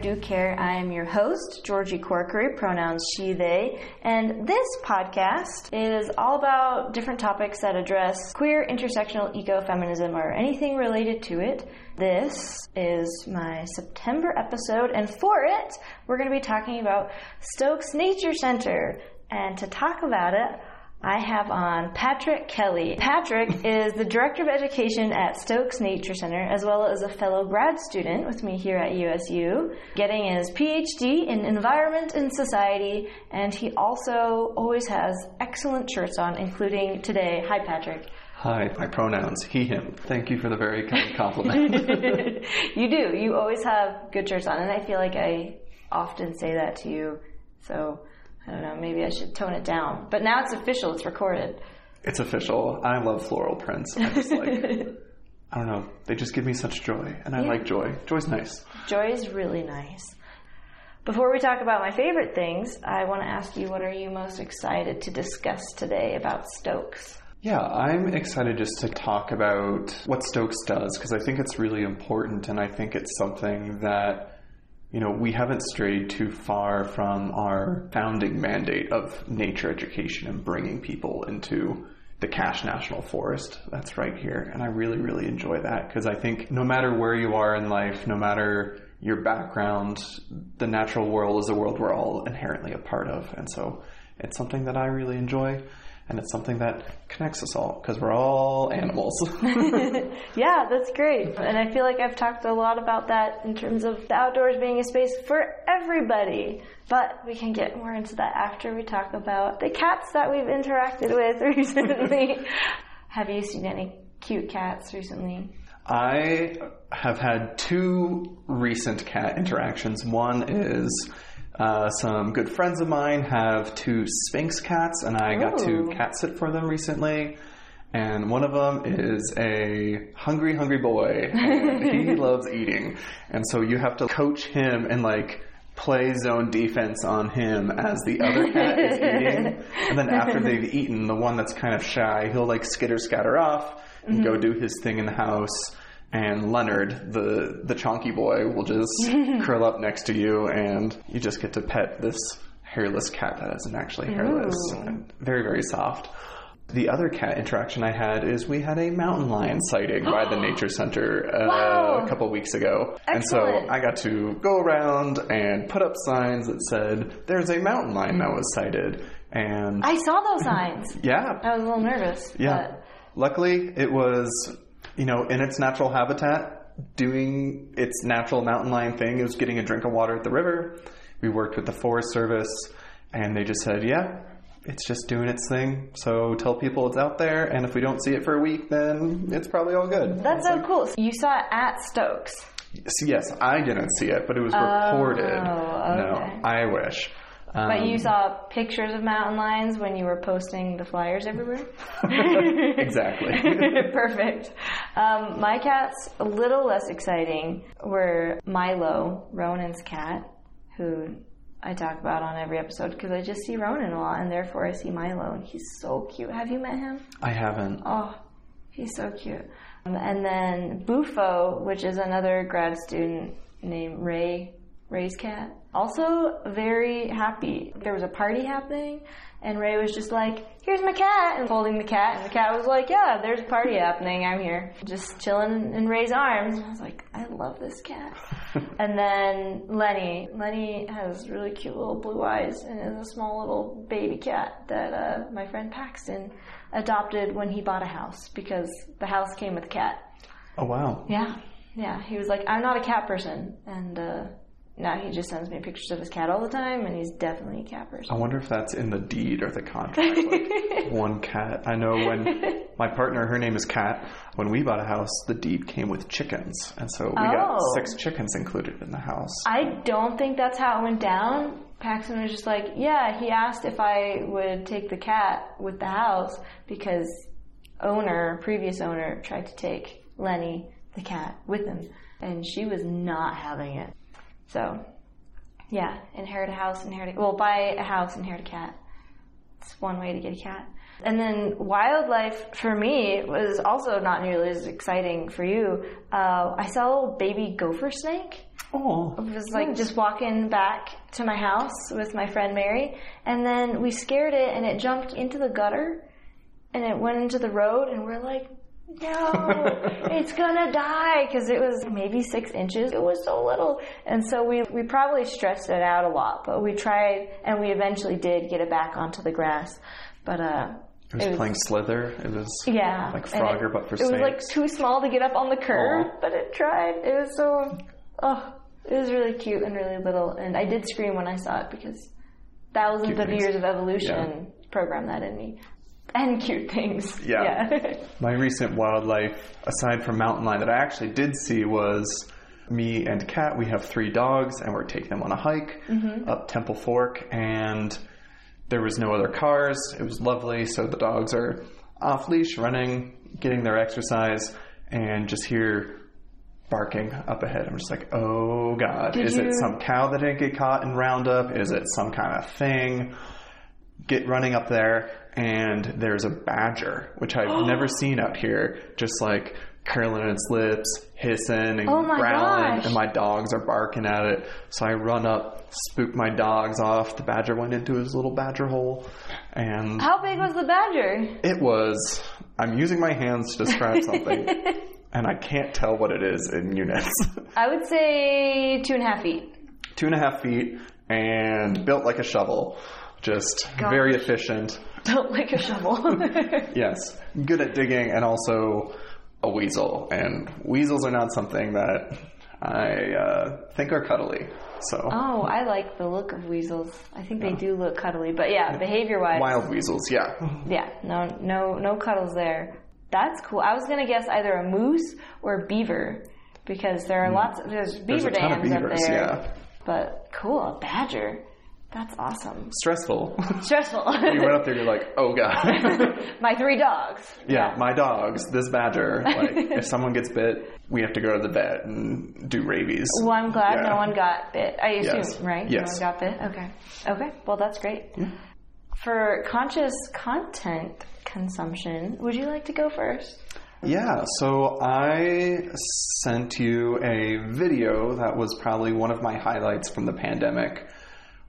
Do Care. I am your host, Georgie Corkery, pronouns she, they, and this podcast is all about different topics that address queer, intersectional, ecofeminism, or anything related to it. This is my September episode, and for it, we're going to be talking about Stokes Nature Center. And to talk about it, I have on Patrick Kelly. Patrick is the Director of Education at Stokes Nature Center, as well as a fellow grad student with me here at USU, getting his PhD in Environment and Society, and he also always has excellent shirts on, including today. Hi, Patrick. Hi, my pronouns, he, him. Thank you for the very kind compliment. you do. You always have good shirts on, and I feel like I often say that to you. So I don't know, maybe I should tone it down. But now it's official, it's recorded. it's official. I love floral prints. I just like, I don't know, they just give me such joy, and I Yeah. like joy. Joy's nice. Joy is really nice. Before we talk about my favorite things, I want to ask you what are you most excited to discuss today about Stokes? Yeah, I'm excited just to talk about what Stokes does because I think it's really important and I think it's something that, you know, we haven't strayed too far from our founding mandate of nature education and bringing people into the Cache National Forest that's right here. And I really, really enjoy that because I think no matter where you are in life, no matter your background, the natural world is a world we're all inherently a part of. And so it's something that I really enjoy and it's something that connects us all because we're all animals. Yeah, that's great. And I feel like I've talked a lot about that in terms of the outdoors being a space for everybody. But we can get more into that after we talk about the cats that we've interacted with recently. Have you seen any cute cats recently? I have had two recent cat interactions. One is uh, some good friends of mine have two Sphynx cats, and I got to cat sit for them recently. And one of them is a hungry, hungry boy, he loves eating. And so you have to coach him and like play zone defense on him as the other cat is eating. And then after they've eaten, the one that's kind of shy, he'll like skitter scatter off and go do his thing in the house. And Leonard, the the chonky boy, will just curl up next to you, and you just get to pet this hairless cat that isn't actually hairless. And very very soft. The other cat interaction I had is we had a mountain lion sighting by the nature center uh, Wow. a couple weeks ago, and so I got to go around and put up signs that said "There's a mountain lion that was sighted," and I saw those signs. yeah, I was a little nervous. yeah. Luckily, it was, you know, in its natural habitat, doing its natural mountain lion thing. It was getting a drink of water at the river. We worked with the Forest Service, and they just said, yeah, it's just doing its thing. So tell people it's out there, and if we don't see it for a week, then it's probably all good. That's so cool. So you saw it at Stokes. So yes, I didn't see it, but it was oh, reported. Oh, okay. No, I wish. Um, But you saw pictures of mountain lions when you were posting the flyers everywhere? exactly. Perfect. Um, my cats, a little less exciting, were Milo, Ronan's cat, who I talk about on every episode because I just see Ronan a lot and therefore I see Milo and he's so cute. Have you met him? I haven't. Oh, he's so cute. Um, and then Bufo, which is another grad student named Ray, Ray's cat. Also very happy. There was a party happening and Ray was just like, here's my cat and holding the cat and the cat was like, yeah, there's a party happening. I'm here. Just chilling in Ray's arms. And I was like, I love this cat. and then Lenny. Lenny has really cute little blue eyes and is a small little baby cat that uh, my friend Paxton adopted when he bought a house because the house came with a cat. Oh wow. Yeah, yeah. He was like, I'm not a cat person, and uh, now he just sends me pictures of his cat all the time, and he's definitely a cat person. I wonder if that's in the deed or the contract. Like one cat. I know when my partner, her name is Kat. When we bought a house, the deed came with chickens, and so we got Oh. six chickens included in the house. I don't think that's how it went down. Paxton was just like, yeah, he asked if I would take the cat with the house because owner, previous owner, tried to take Lenny, the cat, with him, and she was not having it. So, yeah, inherit a house, inherit a, well, buy a house, inherit a cat. It's one way to get a cat. And then wildlife for me was also not nearly as exciting for you. Uh, I saw a little baby gopher snake. Oh, I was like just walking back to my house with my friend Mary, and then we scared it, and it jumped into the gutter, and it went into the road, and we're like, no, it's gonna die because it was maybe six inches. It was so little, and so we we probably stretched it out a lot, but we tried, and we eventually did get it back onto the grass, but uh. it was, it was- playing Slither. It was Yeah, like Frogger, it, but for it was like too small to get up on the curve, Aw. but it tried. It was so, oh, it was really cute and really little, and I did scream when I saw it because thousands Cute of things. years of evolution programmed that in me, and cute things. Yeah. yeah. My recent wildlife, aside from mountain lion, that I actually did see was me and Kat. We have three dogs, and we're taking them on a hike mm-hmm. up Temple Fork, and there was no other cars. It was lovely. So the dogs are off leash, running, getting their exercise, and just hear barking up ahead. I'm just like, oh god, Did is you- it some cow that didn't get caught in Roundup? Is it some kind of thing? get running up there and there's a badger which i've oh. never seen up here just like curling its lips hissing and Oh growling gosh. and my dogs are barking at it. So i run up spook my dogs off. The badger went into his little badger hole and How big was the badger? it was i'm using my hands to describe something and i can't tell what it is in units. I would say two and a half feet. two and a half feet and built like a shovel. Just very efficient Don't like a shovel. Yes, good at digging and also a weasel. And weasels are not something that I uh, think are cuddly. So oh, I like the look of weasels. I think they do look cuddly, but yeah, behavior-wise, wild weasels, yeah. Yeah, no, no, no cuddles there. That's cool. I was gonna guess either a moose or a beaver because there are lots. Of, there's beaver Hmm. There's a ton of dams beavers, up there. yeah. But cool, a badger. That's awesome. Stressful. Stressful. you went up there, you're like, oh god. My three dogs. yeah, my dogs, this badger. Like, if someone gets bit, we have to go to the vet and do rabies. Well, I'm glad Yeah. no one got bit. I assume, Yes. right? Yes. No one got bit. Okay. Okay. Well, that's great. For conscious content consumption, would you like to go first? Yeah, so I sent you a video that was probably one of my highlights from the pandemic,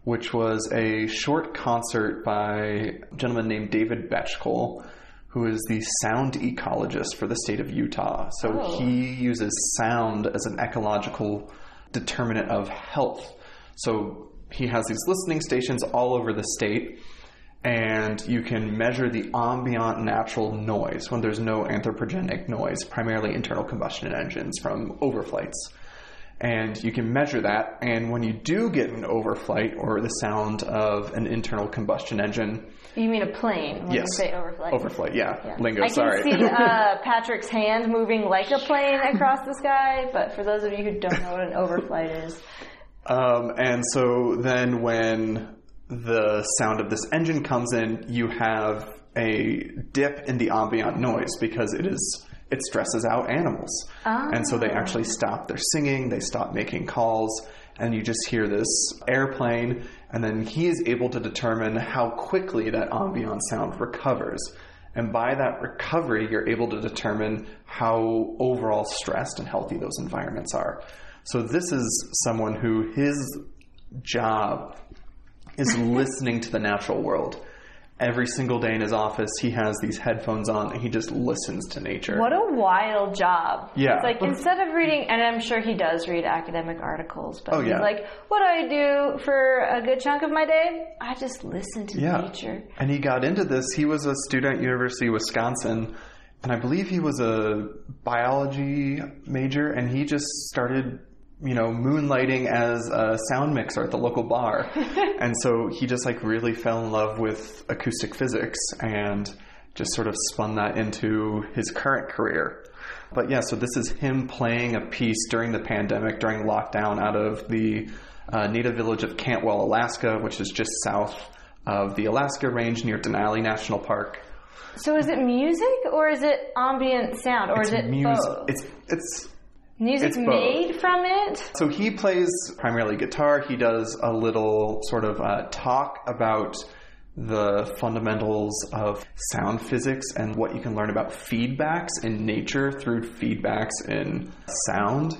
which was a short concert by a gentleman named David Betchkal, who is the sound ecologist for the state of Utah. So Oh. he uses sound as an ecological determinant of health. So he has these listening stations all over the state and you can measure the ambient natural noise when there's no anthropogenic noise, primarily internal combustion engines from overflights. And you can measure that, and when you do get an overflight or the sound of an internal combustion engine, You mean a plane when yes, you say overflight? overflight, yeah, Yeah. lingo, I can see uh, Patrick's hand moving like a plane across the sky, but for those of you who don't know what an overflight is, Um, and so then when the sound of this engine comes in, you have a dip in the ambient noise because it is it stresses out animals. And so they ah. actually stop their singing, they stop making calls, and you just hear this airplane, and then he is able to determine how quickly that ambient sound recovers. And by that recovery, you're able to determine how overall stressed and healthy those environments are. So this is someone who his job is listening to the natural world. Every single day in his office, he has these headphones on and he just listens to nature. what a wild job. Yeah. It's like instead of reading, and I'm sure he does read academic articles, but Oh, he's yeah. like, what do I do for a good chunk of my day? I just listen to yeah. nature. And he got into this. He was a student at University of Wisconsin, and I believe he was a biology major, and he just started, you know, moonlighting as a sound mixer at the local bar. and so he just like really fell in love with acoustic physics and just sort of spun that into his current career. But yeah, so this is him playing a piece during the pandemic, during lockdown, out of the uh, native village of Cantwell, Alaska, which is just south of the Alaska Range near Denali National Park. So is it music or is it ambient sound or is it music. both? It's it's music made from it? so he plays primarily guitar. He does a little sort of uh, talk about the fundamentals of sound physics and what you can learn about feedbacks in nature through feedbacks in sound.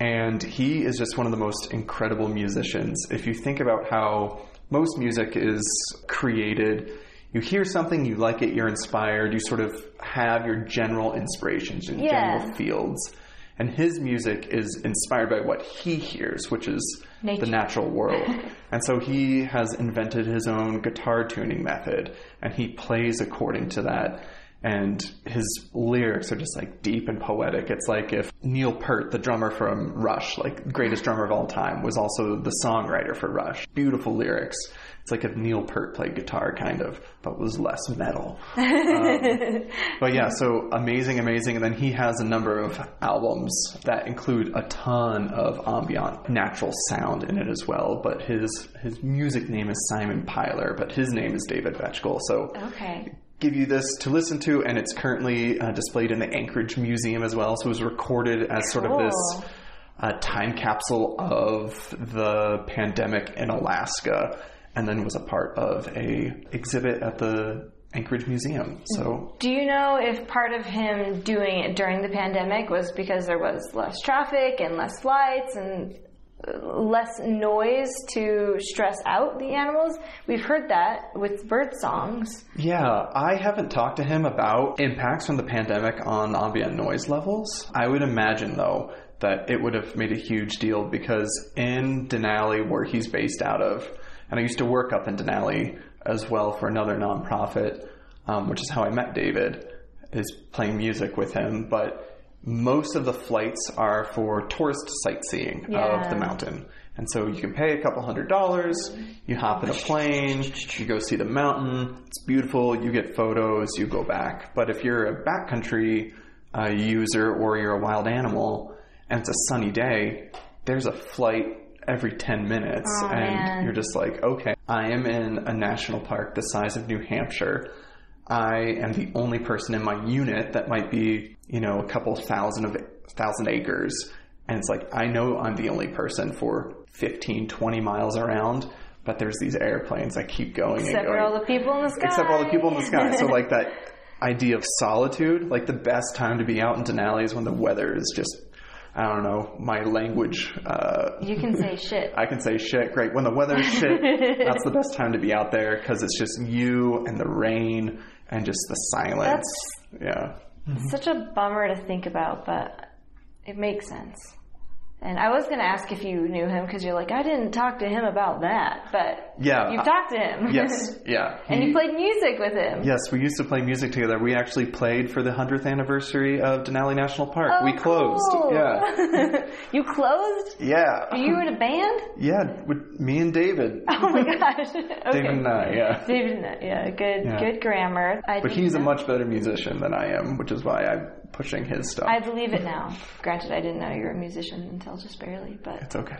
And he is just one of the most incredible musicians. If you think about how most music is created, you hear something, you like it, you're inspired, you sort of have your general inspirations and Yeah. general fields. And his music is inspired by what he hears, which is Nature. the natural world. and so he has invented his own guitar tuning method and he plays according to that. And his lyrics are just like deep and poetic. It's like if Neil Peart, the drummer from Rush, like greatest drummer of all time, was also the songwriter for Rush. Beautiful lyrics. It's like if Neil Peart played guitar, kind of, but was less metal. Um, but yeah, so amazing, amazing. And then he has a number of albums that include a ton of ambient, natural sound in it as well. But his his music name is Simon Pyler, but his name is David Betchkal. So Okay. give you this to listen to, and it's currently uh, displayed in the Anchorage Museum as well. So it was recorded as sort of this uh, time capsule of the pandemic in Alaska, and then was a part of a exhibit at the Anchorage Museum. So Do you know if part of him doing it during the pandemic was because there was less traffic and less lights and less noise to stress out the animals? We've heard that with bird songs. Yeah, I haven't talked to him about impacts from the pandemic on ambient noise levels. I would imagine, though, that it would have made a huge deal because in Denali, where he's based out of, and I used to work up in Denali as well for another nonprofit, um, which is how I met David, is playing music with him. But most of the flights are for tourist sightseeing Yeah. of the mountain. And so you can pay a couple hundred dollars, you hop in a plane, you go see the mountain, it's beautiful, you get photos, you go back. But if you're a backcountry uh, user or you're a wild animal and it's a sunny day, there's a flight every 10 minutes. Oh, and man. you're just like, okay, I am in a national park the size of New Hampshire. I am the only person in my unit that might be, you know, a couple thousand of thousand acres. And it's like, I know I'm the only person for 15, 20 miles around, but there's these airplanes that keep going Except and for all the people in the sky. Except for all the people in the sky. So, like, that idea of solitude, like, the best time to be out in Denali is when the weather is just, I don't know, my language. Uh, you can say shit. I can say shit. Great. When the weather's shit, that's the best time to be out there because it's just you and the rain and just the silence. yeah. It's such a bummer to think about, but it makes sense. And I was going to ask if you knew him because you're like, I didn't talk to him about that, but Yeah. you've talked to him. Yes. Yeah. and He- you played music with him. Yes, we used to play music together. We actually played for the 100th anniversary of Denali National Park. Oh, we closed. cool. Yeah. you closed? Yeah. Are you in a band? Yeah, with me and David. Oh my gosh. okay. David and I, yeah. David, yeah, good, Yeah. good grammar. I But he's a much better musician than I am, which is why I'm pushing his stuff. I believe it now. Granted, I didn't know you were a musician until just barely, but It's okay.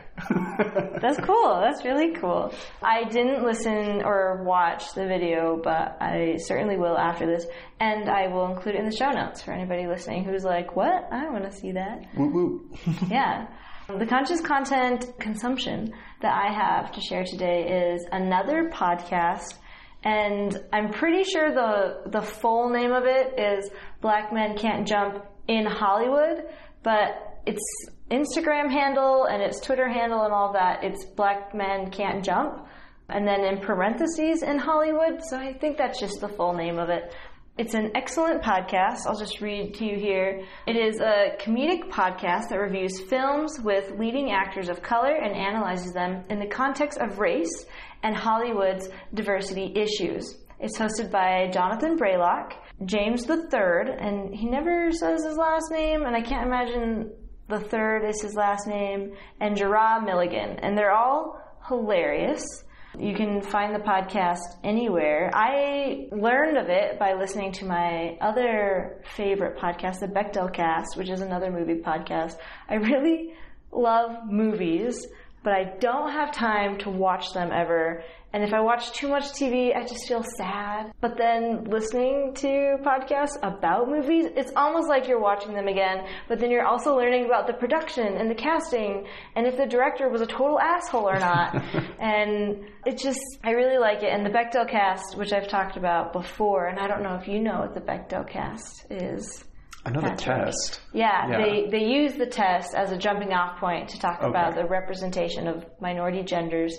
That's cool. That's really cool. I didn't listen or watch the video, but I certainly will after this. And I will include it in the show notes for anybody listening who's like, what? I want to see that. woo woo. Yeah. The conscious content consumption that I have to share today is another podcast. And I'm pretty sure the, the full name of it is Black Men Can't Jump in Hollywood, but its Instagram handle and its Twitter handle and all that, it's Black Men Can't Jump. And then in parentheses in Hollywood, so I think that's just the full name of it. It's an excellent podcast. I'll just read to you here. It is a comedic podcast that reviews films with leading actors of color and analyzes them in the context of race and Hollywood's diversity issues. It's hosted by Jonathan Braylock, James the Third, and he never says his last name, and I can't imagine the third is his last name, and Jerah Milligan, and they're all hilarious. You can find the podcast anywhere. I learned of it by listening to my other favorite podcast, the Bechdel Cast, which is another movie podcast. I really love movies, but I don't have time to watch them ever. And if I watch too much TV, I just feel sad. But then listening to podcasts about movies, it's almost like you're watching them again, but then you're also learning about the production and the casting and if the director was a total asshole or not. and it just, I really like it. And the Bechdel cast, which I've talked about before, and I don't know if you know what the Bechdel cast is. Another Patrick. test. Yeah, Yeah. they they use the test as a jumping off point to talk about the representation of minority genders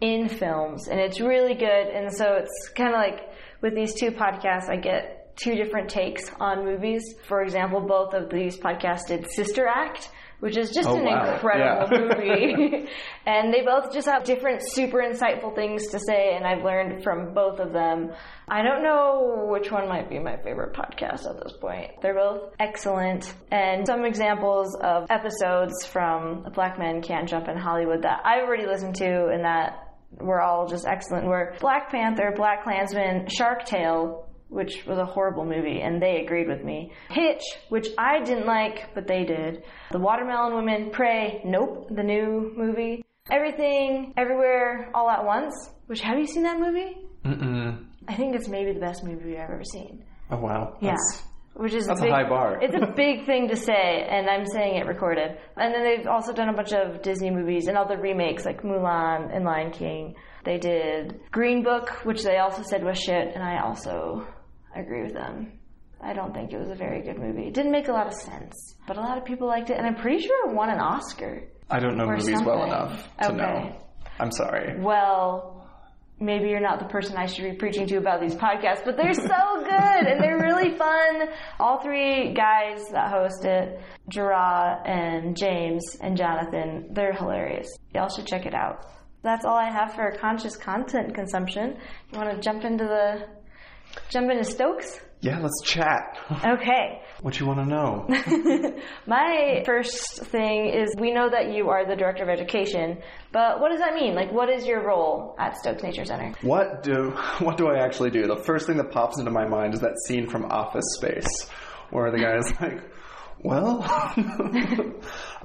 in films, and it's really good. And so it's kind of like with these two podcasts, I get two different takes on movies. For example, both of these podcasts did Sister Act. Which is just Oh, an wow. incredible Yeah. movie. and they both just have different, super insightful things to say, and I've learned from both of them. I don't know which one might be my favorite podcast at this point. They're both excellent. And some examples of episodes from Black Men Can't Jump in Hollywood that I've already listened to and that were all just excellent were Black Panther, BlacKkKlansman, Shark Tale, which was a horrible movie, and they agreed with me. Hitch, which I didn't like, but they did. The Watermelon Women, Prey, nope, the new movie. Everything, Everywhere, All at Once, which have you seen that movie? Mm-mm. I think it's maybe the best movie I've ever seen. Oh wow. Yeah. Which is That's a big, high bar. It's a big thing to say, and I'm saying it recorded. And then they've also done a bunch of Disney movies and other remakes like Mulan and Lion King. They did Green Book, which they also said was shit, and I also agree with them. I don't think it was a very good movie. It didn't make a lot of sense, but a lot of people liked it, and I'm pretty sure it won an Oscar. I don't know movies well enough to Okay. know. I'm sorry. Well, maybe you're not the person I should be preaching to about these podcasts, but they're so good and they're really fun. All three guys that host it, Jerah and James and Jonathan, they're hilarious. Y'all should check it out. That's all I have for conscious content consumption. You want to jump into the jump into Stokes? Yeah, let's chat. Okay. What you want to know? My first thing is we know that you are the director of education, but what does that mean? Like, what is your role at Stokes Nature Center? what do what do I actually do? The first thing that pops into my mind is that scene from Office Space, where the guy is like, "Well,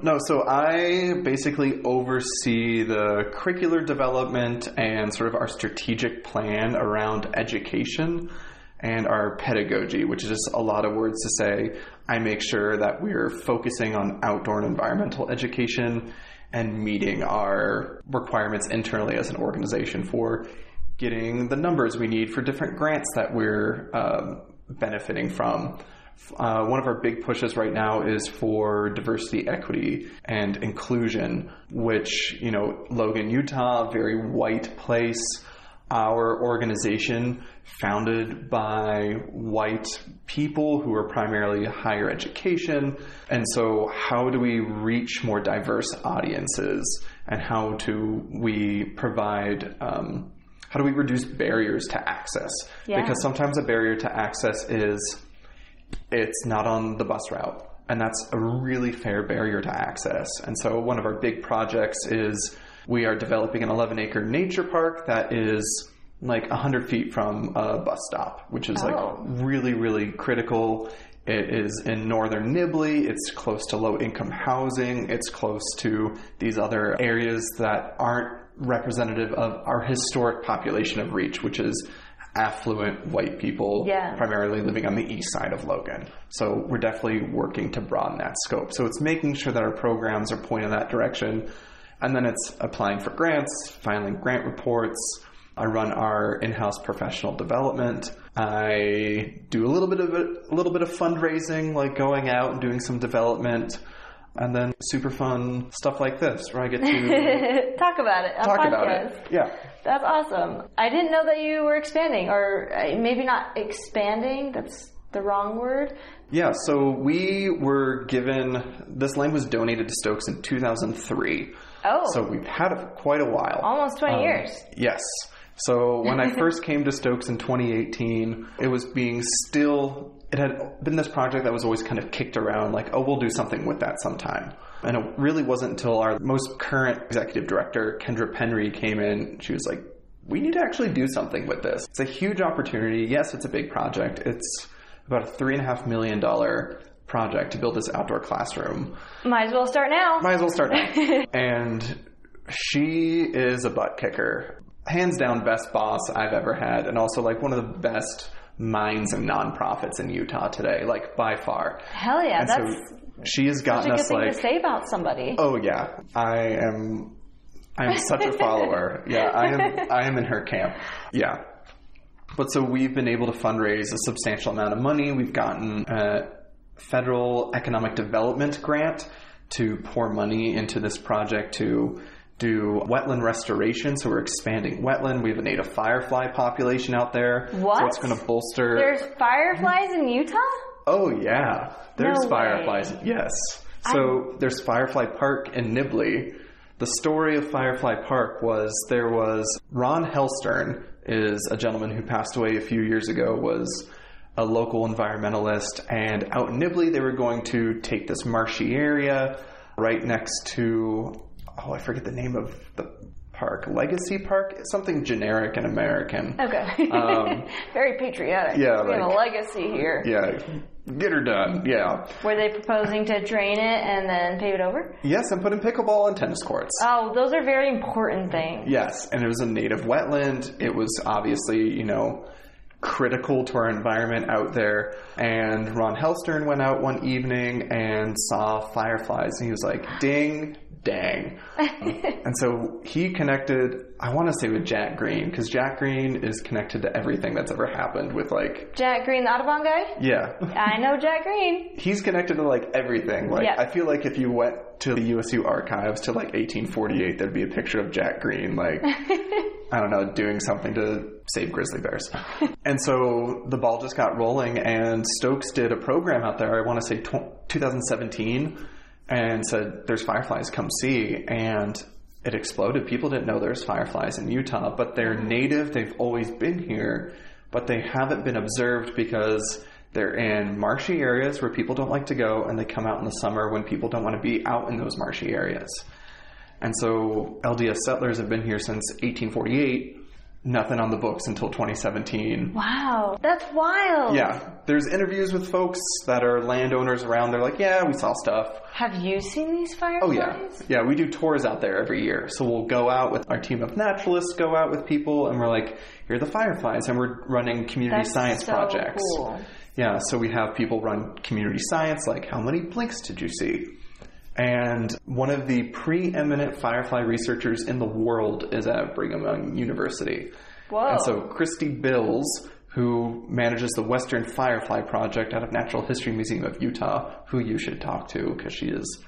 no." So I basically oversee the curricular development and sort of our strategic plan around education and our pedagogy, which is just a lot of words to say. I make sure that we're focusing on outdoor and environmental education and meeting our requirements internally as an organization for getting the numbers we need for different grants that we're um, benefiting from. Uh, one of our big pushes right now is for diversity, equity, and inclusion, which, you know, Logan, Utah, very white place. Our organization, founded by white people who are primarily higher education. And so, how do we reach more diverse audiences? And how do we provide, um, how do we reduce barriers to access? Yeah. Because sometimes a barrier to access is it's not on the bus route. And that's a really fair barrier to access. And so, one of our big projects is we are developing an 11 acre nature park that is like 100 feet from a bus stop, which is Oh. like really, really critical. It is in northern Nibley. It's close to low income housing. It's close to these other areas that aren't representative of our historic population of reach, which is affluent white people Yeah. primarily living on the east side of Logan. So we're definitely working to broaden that scope. So it's making sure that our programs are pointed in that direction. And then it's applying for grants, filing grant reports. I run our in-house professional development. I do a little bit of it, a little bit of fundraising, like going out and doing some development, and then super fun stuff like this, where I get to Talk about it talk podcast. about it. Yeah. That's awesome. I didn't know that you were expanding, or uh, maybe not expanding. That's the wrong word. Yeah, so we were given this land was donated to Stokes in 2003. Oh, So we've had it for quite a while. almost 20 Um, years. Yes. So when I first came to Stokes in 2018, it was being still, it had been this project that was always kind of kicked around, like, oh, we'll do something with that sometime. And it really wasn't until our most current executive director, Kendra Penry, came in. She was like, we need to actually do something with this. It's a huge opportunity. Yes, it's a big project. It's about a three and a half million dollar project to build this outdoor classroom. Might as well start now. Might as well start now. and she is a butt kicker. hands down best boss I've ever had, and also like one of the best minds and nonprofits in Utah today, like by far. Hell yeah, And that's so she has such gotten a good us thing like to say about somebody. Oh yeah, I am. I am such a follower. Yeah, I am. I am in her camp. Yeah, but so we've been able to fundraise a substantial amount of money. We've gotten a federal economic development grant to pour money into this project to do wetland restoration. So we're expanding wetland. We have a native firefly population out there. So What? it's going to bolster. There's fireflies in Utah? Oh yeah, there's No fireflies. Yes. So there's Firefly Park in Nibley. The story of Firefly Park was there was Ron Hellstern is a gentleman who passed away a few years ago was a local environmentalist and out in Nibley they were going to take this marshy area right next to oh I forget the name of the park Legacy Park something generic and American Okay. Um, Very patriotic. yeah, we have a legacy here. yeah get her done yeah Were they proposing to drain it and then pave it over? Yes, and put in pickleball and tennis courts. Oh, those are very important things. Yes, and it was a native wetland. It was obviously, you know, critical to our environment out there. And Ron Helstern went out one evening and saw fireflies, and he was like, ding, dang. and so he connected, I want to say with Jack Green, because Jack Green is connected to everything that's ever happened with, like, Jack Green, the Audubon guy? yeah. I know Jack Green. He's connected to like everything. Like Yeah. I feel like if you went to the USU archives to like 1848, there'd be a picture of Jack Green, like I don't know, doing something to save grizzly bears. and so the ball just got rolling, and Stokes did a program out there. I want to say tw- 2017, and said, "There's fireflies, come see." And it exploded. People didn't know there's fireflies in Utah, but they're native. They've always been here, but they haven't been observed because they're in marshy areas where people don't like to go, and they come out in the summer when people don't want to be out in those marshy areas. And so LDS settlers have been here since 1848. Nothing on the books until 2017. Wow, that's wild. Yeah, there's interviews with folks that are landowners around. They're like, yeah, we saw stuff. Have you seen these fireflies? Oh yeah, yeah. We do tours out there every year. So we'll go out with our team of naturalists, go out with people, and we're like, here are the fireflies, and we're running community That's science so projects. cool. Yeah, so we have people run community science, like how many blinks did you see? And one of the preeminent firefly researchers in the world is at Brigham Young University. Whoa. And so Christy Bills, who manages the Western Firefly Project out of Natural History Museum of Utah, who you should talk to because she is,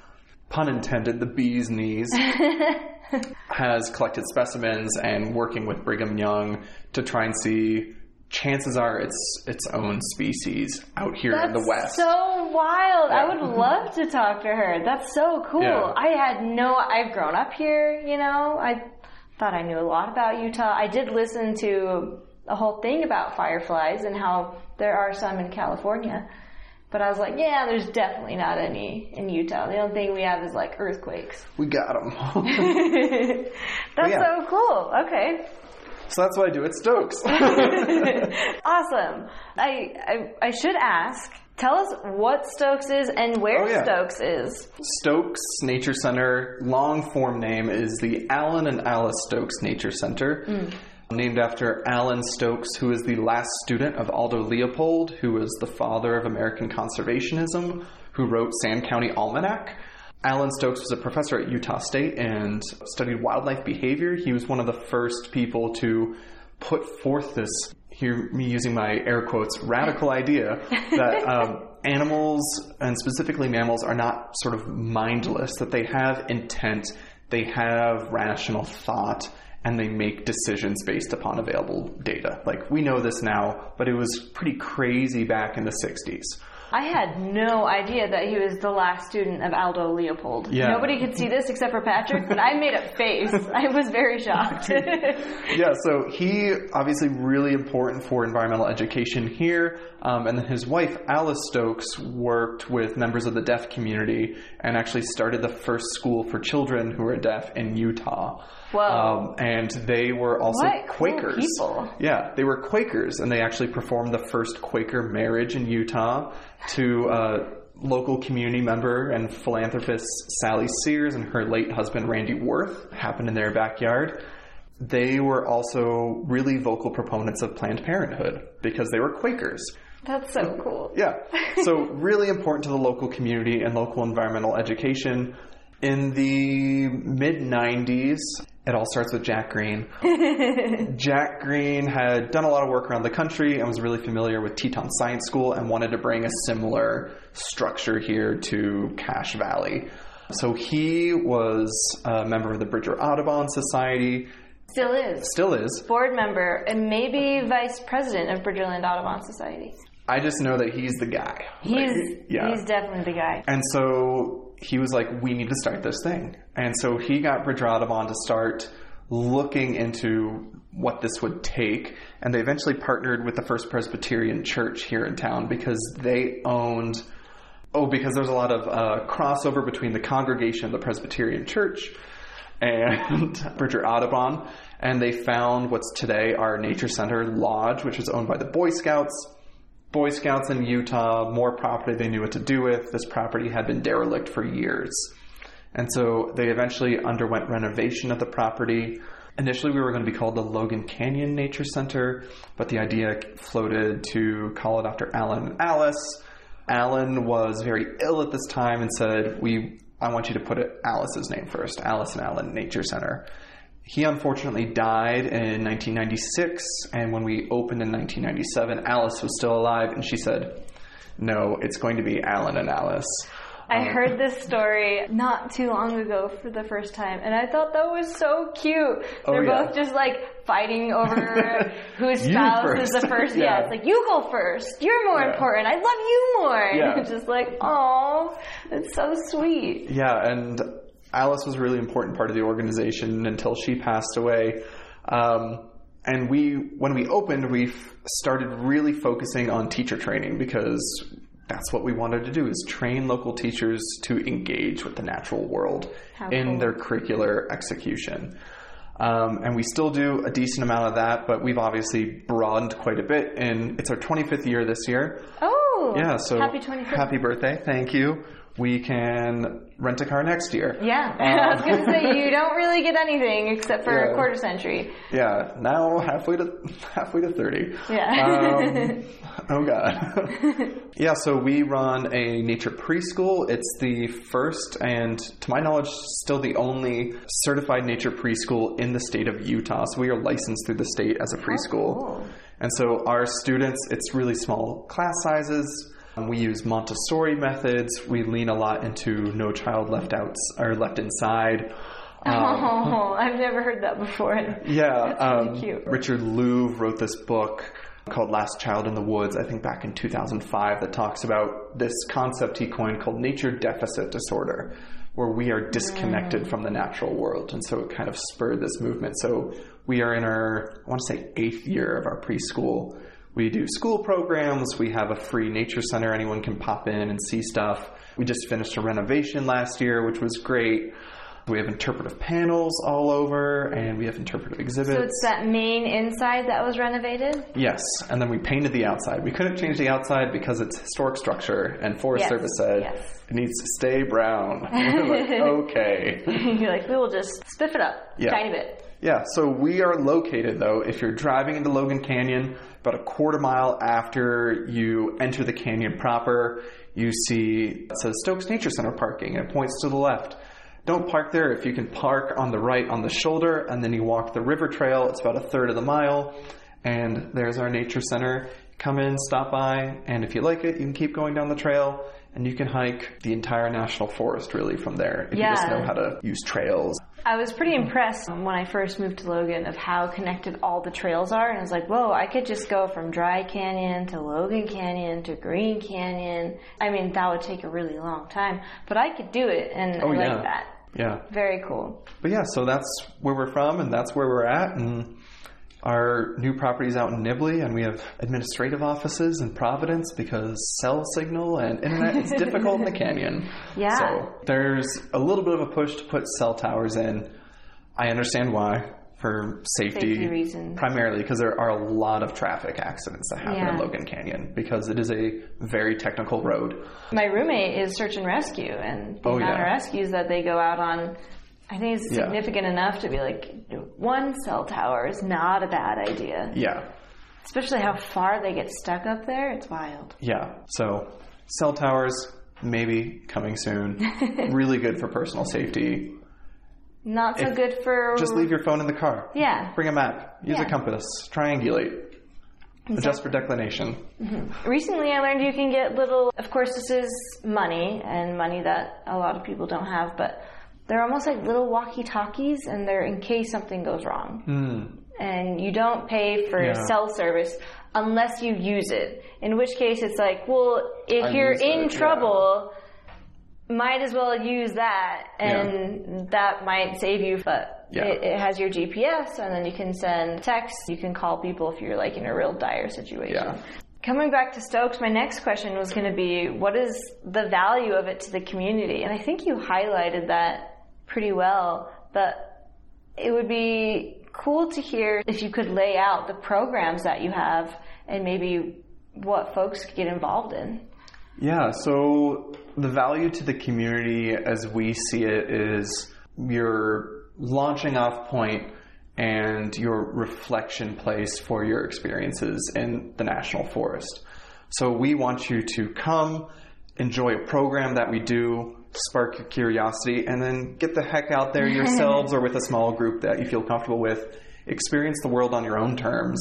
pun intended, the bee's knees, has collected specimens and working with Brigham Young to try and see. Chances are it's its own species out here in the West. so wild. I would love to talk to her. That's so cool. Yeah. I had no. I've grown up here. You know, I thought I knew a lot about Utah. I did listen to a whole thing about fireflies and how there are some in California. But I was like, yeah, there's definitely not any in Utah. The only thing we have is like earthquakes. we got them. That's yeah. so cool. Okay. So that's what I do at Stokes. Awesome. I, I I should ask. Tell us what Stokes is and where Oh, yeah. Stokes is. Stokes Nature Center, long form name is the Alan and Alice Stokes Nature Center. Mm. Named after Alan Stokes, who is the last student of Aldo Leopold, who was the father of American conservationism, who wrote Sand County Almanac. Alan Stokes was a professor at Utah State and studied wildlife behavior. He was one of the first people to put forth this, hear me using my air quotes, radical idea that um, animals, and specifically mammals, are not sort of mindless, that they have intent, they have rational thought, and they make decisions based upon available data. Like, we know this now, but it was pretty crazy back in the 60s. I had no idea that he was the last student of Aldo Leopold. Yeah. Nobody could see this except for Patrick, but I made a face. I was very shocked. yeah, so he obviously really important for environmental education here, um, and then his wife Alice Stokes worked with members of the deaf community and actually started the first school for children who are deaf in Utah. Whoa. Um, and they were also What cool Quakers. people. Yeah, they were Quakers, and they actually performed the first Quaker marriage in Utah to uh, local community member and philanthropist Sally Sears and her late husband Randy Worth. Happened in their backyard. they were also really vocal proponents of Planned Parenthood because they were Quakers. That's so cool. Yeah. So, really important to the local community and local environmental education. In the mid 90s, it all starts with Jack Green. Jack Green had done a lot of work around the country and was really familiar with Teton Science School and wanted to bring a similar structure here to Cache Valley. So he was a member of the Bridger Audubon Society, Still is. still is. Board member and maybe vice president of Bridgerland Audubon Society. I just know that he's the guy. He's Like, yeah. he's definitely the guy. And so he was like, we need to start this thing. And so he got Bridger Audubon to start looking into what this would take. And they eventually partnered with the First Presbyterian Church here in town because they owned, oh, because there's a lot of uh, crossover between the congregation of the Presbyterian Church and Bridger Audubon. And they found what's today our Nature Center Lodge, which is owned by the Boy Scouts. Boy Scouts in Utah, more property they knew what to do with. This property had been derelict for years. And so they eventually underwent renovation of the property. Initially, we were going to be called the Logan Canyon Nature Center, but the idea floated to call it after Alan and Alice. Alan was very ill at this time and said, "We, I want you to put it Alice's name first, Alice and Alan Nature Center." He unfortunately died in 1996, and when we opened in 1997, Alice was still alive, and she said, "No, it's going to be Alan and Alice." I um, heard this story not too long ago for the first time, and I thought that was so cute. Oh, They're yeah. both just like fighting over whose spouse is the first. Yeah. Yeah. it's like you go first. You're more Yeah. important. I love you more. Yeah. It's just like, oh, it's so sweet. Yeah, and Alice was a really important part of the organization until she passed away. Um, and we, when we opened, we started really focusing on teacher training because that's what we wanted to do: is train local teachers to engage with the natural world How in cool. their curricular execution. Um, and we still do a decent amount of that, but we've obviously broadened quite a bit. And it's our 25th year this year. Oh, Yeah, so happy 25th. happy birthday! Thank you. We can rent a car next year. Yeah, I was gonna say you don't really get anything except for Yeah. a quarter century. Yeah, now halfway to halfway to thirty. Yeah. Um, oh god. yeah, so we run a nature preschool. It's the first and, to my knowledge, still the only certified nature preschool in the state of Utah. So we are licensed through the state as a preschool. cool. And so our students, it's really small class sizes. Um, We use Montessori methods. We lean a lot into no child left out or left inside. Um, oh, I've never heard that before. yeah, That's really um, cute. Richard Louv wrote this book called Last Child in the Woods, I think back in 2005, that talks about this concept he coined called nature deficit disorder, where we are disconnected Mm. from the natural world. And so it kind of spurred this movement. So we are in our, I want to say, eighth year of our preschool. We do school programs. We have a free nature center. Anyone can pop in and see stuff. We just finished a renovation last year, which was great. We have interpretive panels all over, and we have interpretive exhibits. So it's that main inside that was renovated? Yes, and then we painted the outside. We couldn't change the outside because it's historic structure, and Forest Yes, Service said yes. it needs to stay brown. We're like, okay. You're like, we will just spiff it up Yeah. tiny bit. Yeah, so we are located though, if you're driving into Logan Canyon, about a quarter mile after you enter the canyon proper, you see it says Stokes Nature Center parking, and it points to the left. Don't park there if you can park on the right on the shoulder, and then you walk the river trail. It's about a third of the mile, and there's our nature center. Come in, stop by, and if you like it, you can keep going down the trail, and you can hike the entire national forest really from there if you just know how to use trails. I was pretty impressed when I first moved to Logan of how connected all the trails are. And I was like, whoa, I could just go from Dry Canyon to Logan Canyon to Green Canyon. I mean, that would take a really long time, but I could do it, and Oh, I yeah. like that. Yeah. Very cool. But yeah, so that's where we're from and that's where we're at. And our new property's out in Nibley, and we have administrative offices in Providence because cell signal and internet is difficult in the canyon. Yeah. So there's a little bit of a push to put cell towers in. I understand why. For safety, Safety reasons. primarily because there are a lot of traffic accidents that happen in Logan Canyon because it is a very technical road. My roommate is search and rescue, and the Oh, amount yeah. of rescues that they go out on I think it's Yeah. significant enough to be like, one cell tower is not a bad idea. Yeah. Especially how far they get stuck up there. It's wild. Yeah. So cell towers, maybe coming soon. really good for personal safety. Not so If- good for. Just leave your phone in the car. Yeah. Bring a map. Use Yeah. a compass. Triangulate. Adjust for declination. Mm-hmm. Recently, I learned you can get little. Of course, this is money and money that a lot of people don't have, but they're almost like little walkie-talkies, and they're in case something goes wrong. Hmm. And you don't pay for Yeah. cell service unless you use it. In which case, it's like, well, if I you're in it, yeah. trouble. Might as well use that, and that might save you. But Yeah. it, it has your GPS, and then you can send texts. You can call people if you're like in a real dire situation. Yeah. Coming back to Stokes, my next question was going to be what is the value of it to the community? And I think you highlighted that pretty well, but it would be cool to hear if you could lay out the programs that you have and maybe what folks could get involved in. Yeah, so the value to the community as we see it is your launching off point and your reflection place for your experiences in the national forest. So we want you to come, enjoy a program that we do, spark your curiosity, and then get the heck out there yourselves or with a small group that you feel comfortable with. Experience the world on your own terms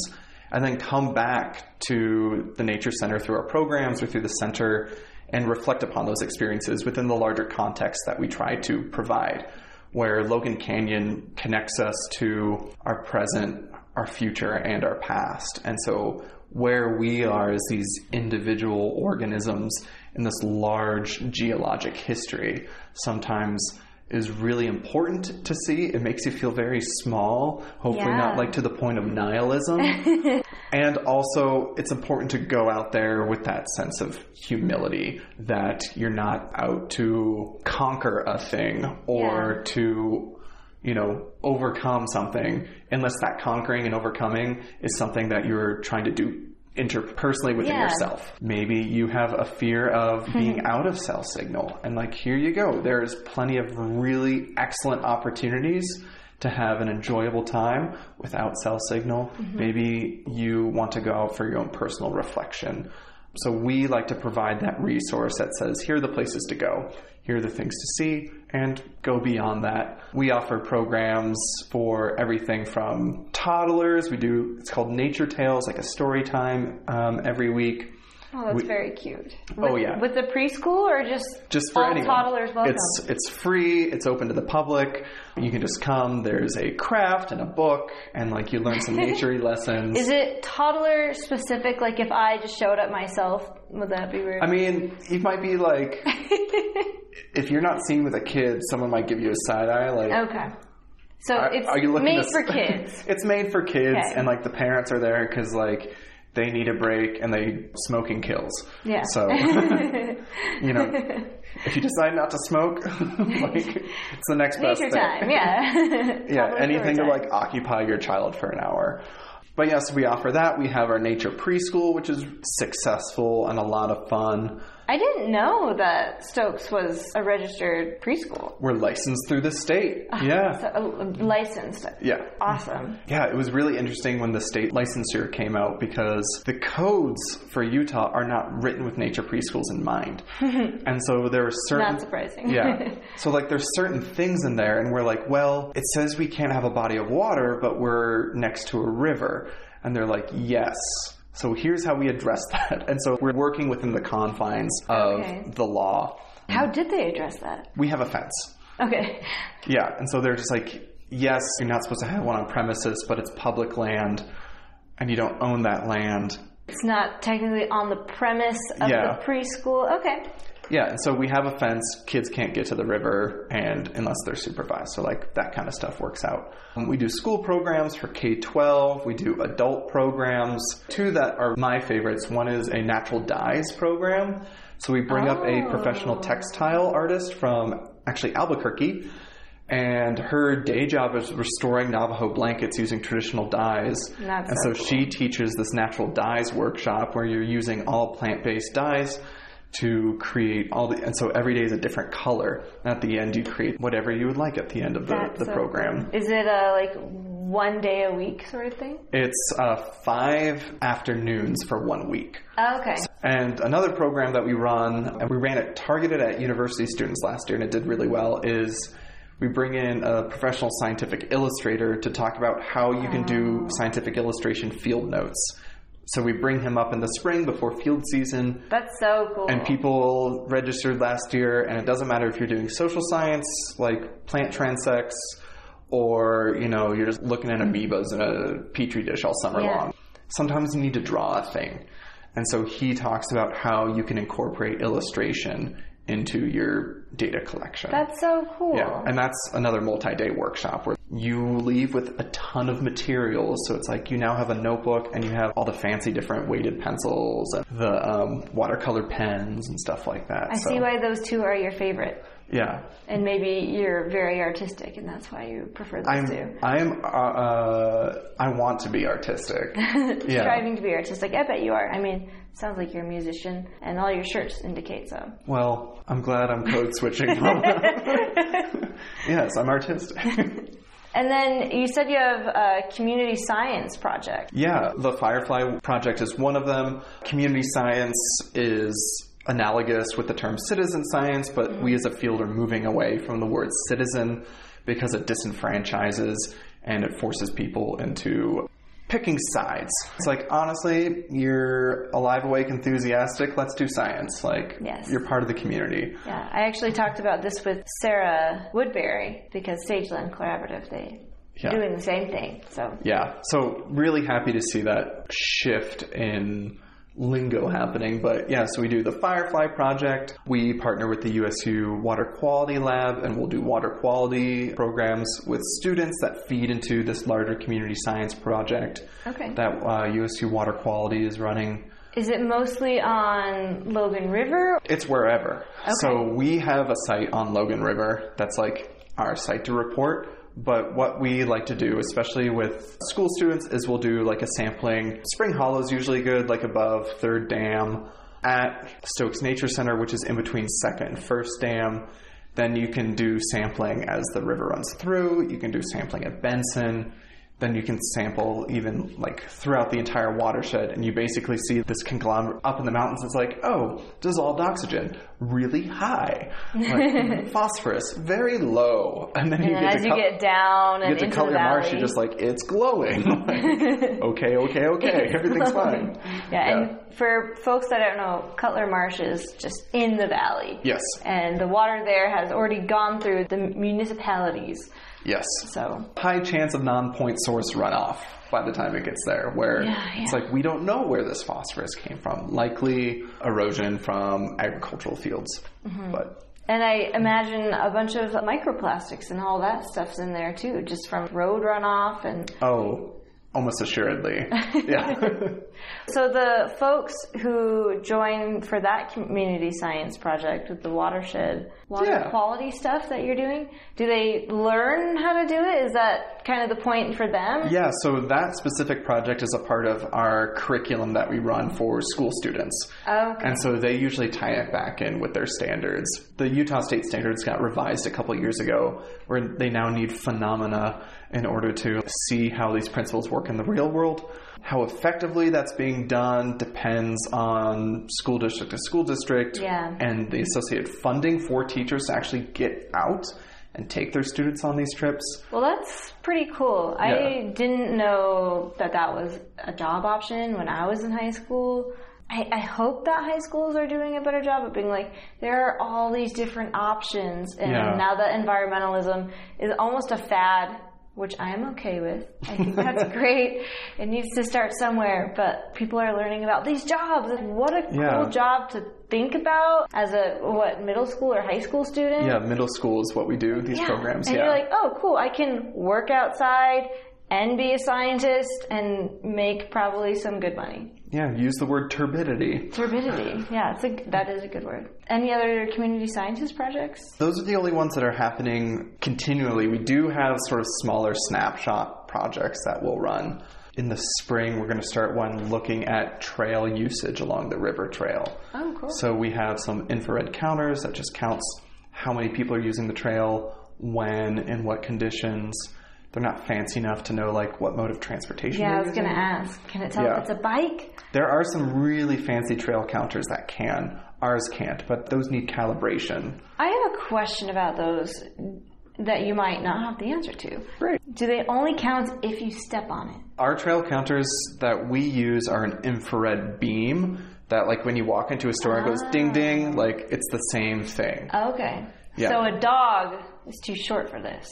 and then come back to the Nature Center through our programs or through the center and reflect upon those experiences within the larger context that we try to provide, where Logan Canyon connects us to our present, our future, and our past. And so, where we are as these individual organisms in this large geologic history, sometimes is really important to see. It makes you feel very small, hopefully Yeah. not like to the point of nihilism. and also, it's important to go out there with that sense of humility that you're not out to conquer a thing or Yeah. to, you know, overcome something, unless that conquering and overcoming is something that you're trying to do interpersonally within Yeah. yourself. Maybe you have a fear of mm-hmm. being out of cell signal, and like, here you go. There's plenty of really excellent opportunities to have an enjoyable time without cell signal. Mm-hmm. Maybe you want to go out for your own personal reflection. So we like to provide that resource that says, here are the places to go, here are the things to see, and go beyond that. We offer programs for everything from toddlers. We do, it's called Nature Tales, like a story time um, every week. Oh, that's We- very cute. Oh, With- yeah. With the preschool or just just for all anyone. toddlers welcome? It's it's free. It's open to the public. You can just come. There's a craft and a book, and like you learn some naturey lessons. Is it toddler specific? Like if I just showed up myself, would that be weird? I mean, you might be like, if you're not seen with a kid, someone might give you a side eye. Like, okay. So are- it's are made to- for kids. it's made for kids, Okay. and like the parents are there because like they need a break, and they smoking kills. Yeah. So, you know, if you decide not to smoke, like it's the next best thing. time, yeah. yeah, anything to like occupy your child for an hour. But yes, we offer that. We have our nature preschool, which is successful and a lot of fun. I didn't know that Stokes was a registered preschool. We're licensed through the state. Yeah. So, uh, licensed. Yeah. Awesome. Yeah, it was really interesting when the state licensure came out because the codes for Utah are not written with nature preschools in mind. and so there are certain Not surprising. yeah. So like there's certain things in there and we're like, well, it says we can't have a body of water, but we're next to a river. And they're like, yes. So here's how we address that. And so we're working within the confines of Okay. the law. How did they address that? We have a fence. Okay. Yeah. And so they're just like, yes, you're not supposed to have one on premises, but it's public land and you don't own that land. It's not technically on the premise of Yeah. the preschool. Okay. Yeah, and so we have a fence. Kids can't get to the river, and unless they're supervised, so like that kind of stuff works out. Um, we do school programs for K twelve. We do adult programs. Two that are my favorites. One is a natural dyes program. So we bring up a professional Oh. textile artist from actually Albuquerque, and her day job is restoring Navajo blankets using traditional dyes. That's and so so she teaches this natural dyes workshop where you're using all plant based dyes to create all the, and so every day is a different color. At the end, you create whatever you would like at the end of the, That's the so program. Is it a like one day a week sort of thing? It's uh, five afternoons for one week. Oh, okay. And another program that we run, and we ran it targeted at university students last year, and it did really well, is we bring in a professional scientific illustrator to talk about how you can do scientific illustration field notes. So we bring him up in the spring before field season, That's so cool. and people registered last year, and it doesn't matter if you're doing social science, like plant transects, or you know you're just looking at amoebas in a petri dish all summer Yeah. long. Sometimes you need to draw a thing, and so he talks about how you can incorporate illustration into your data collection. That's so cool. Yeah, and that's another multi-day workshop where you leave with a ton of materials. So it's like you now have a notebook and you have all the fancy different weighted pencils and the um, watercolor pens and stuff like that. I so, see why those two are your favorite. Yeah, And maybe you're very artistic, and that's why you prefer those I'm. two. I'm. Uh, uh, I want to be artistic. yeah. Striving to be artistic. I bet you are. I mean, sounds like you're a musician, and all your shirts indicate so. Well, I'm glad I'm code switching. from yes, I'm artistic. And then you said you have a community science project. Yeah, the Firefly Project is one of them. Community science is analogous with the term citizen science, but we as a field are moving away from the word citizen because it disenfranchises and it forces people into picking sides. It's like, honestly, you're alive, awake, enthusiastic, let's do science. Like, Yes. you're part of the community. Yeah, I actually talked about this with Sarah Woodbury because Sageland Collaborative, they Yeah. doing the same thing. So Yeah, so really happy to see that shift in lingo happening. But yeah, so we do the Firefly project. We partner with the USU Water Quality Lab, and we'll do water quality programs with students that feed into this larger community science project okay. that uh, USU Water Quality is running. Is it mostly on Logan River? It's wherever. So we have a site on Logan River that's like our site to report. But what we like to do, especially with school students, is we'll do like a sampling. Spring Hollow is usually good, like above Third Dam. At Stokes Nature Center, which is in between Second and First Dam, then you can do sampling as the river runs through. You can do sampling at Benson then you can sample even like throughout the entire watershed and you basically see this conglomerate up in the mountains. It's like oh dissolved oxygen really high. Like phosphorus very low. And then you And get as to you get down you and get to Cutler Marsh you're just like it's glowing. Like, okay okay okay everything's fine. Yeah, and for folks that don't know, Cutler Marsh is just in the valley. yes. And the water there has already gone through the municipalities. Yes. So, high chance of non-point source runoff by the time it gets there where Yeah, it's like we don't know where this phosphorus came from. Likely erosion from agricultural fields. Mm-hmm. but and I imagine a bunch of microplastics and all that stuff's in there too, just from road runoff and oh almost assuredly yeah So the folks who join for that community science project with the watershed water Yeah. quality stuff that you're doing, do they learn how to do it? Is that kind of the point for them? yeah so that specific project is a part of our curriculum that we run for school students Okay. And so they usually tie it back in with their standards. The Utah State standards got revised a couple years ago, where they now need phenomena in order to see how these principles work in the real world. How effectively that's being done depends on school district to school district Yeah. and the associated funding for teachers to actually get out and take their students on these trips. Well, that's pretty cool. I didn't know that that was a job option when I was in high school. I, I hope that high schools are doing a better job of being like, there are all these different options. And Yeah. now that environmentalism is almost a fad, which I am okay with. I think that's great. It needs to start somewhere, but people are learning about these jobs. What a Yeah. cool job to think about as a, what, middle school or high school student? Yeah, middle school is what we do, these Yeah. programs. And yeah. you're like, oh, cool, I can work outside and be a scientist and make probably some good money. yeah, use the word turbidity. Turbidity. Yeah, it's a, that is a good word. Any other community scientist projects? Those are the only ones that are happening continually. We do have sort of smaller snapshot projects that we'll run. In the spring, we're going to start one looking at trail usage along the river trail. Oh, cool. So we have some infrared counters that just counts how many people are using the trail, when, in what conditions. They're not fancy enough to know like what mode of transportation. yeah, I was going to ask. Can it tell Yeah. if it's a bike? There are some really fancy trail counters that can. Ours can't, but those need calibration. I have a question about those that you might not have the answer to. Great. Do they only count if you step on it? Our trail counters that we use are an infrared beam that, like, when you walk into a store, it goes ah. ding ding. Like, it's the same thing. Okay. Yeah. So a dog is too short for this.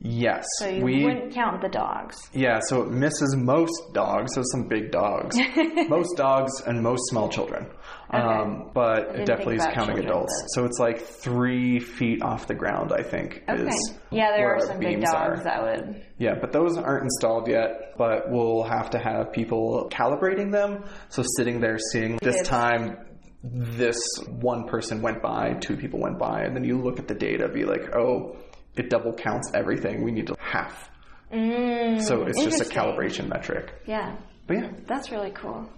Yes, So you we. wouldn't count the dogs. Yeah, so it misses most dogs. So some big dogs, most dogs, and most small children. Um, but it definitely is counting adults. but- So it's like three feet off the ground. I think Okay. is Yeah, there are some big dogs are. that would. Yeah, but those aren't installed yet. But we'll have to have people calibrating them. So sitting there seeing this Yes. time, this one person went by, two people went by, and then you look at the data, be like, oh, it double counts everything. We need to half. Mm, So it's just a calibration metric. Yeah, But yeah, that's really cool.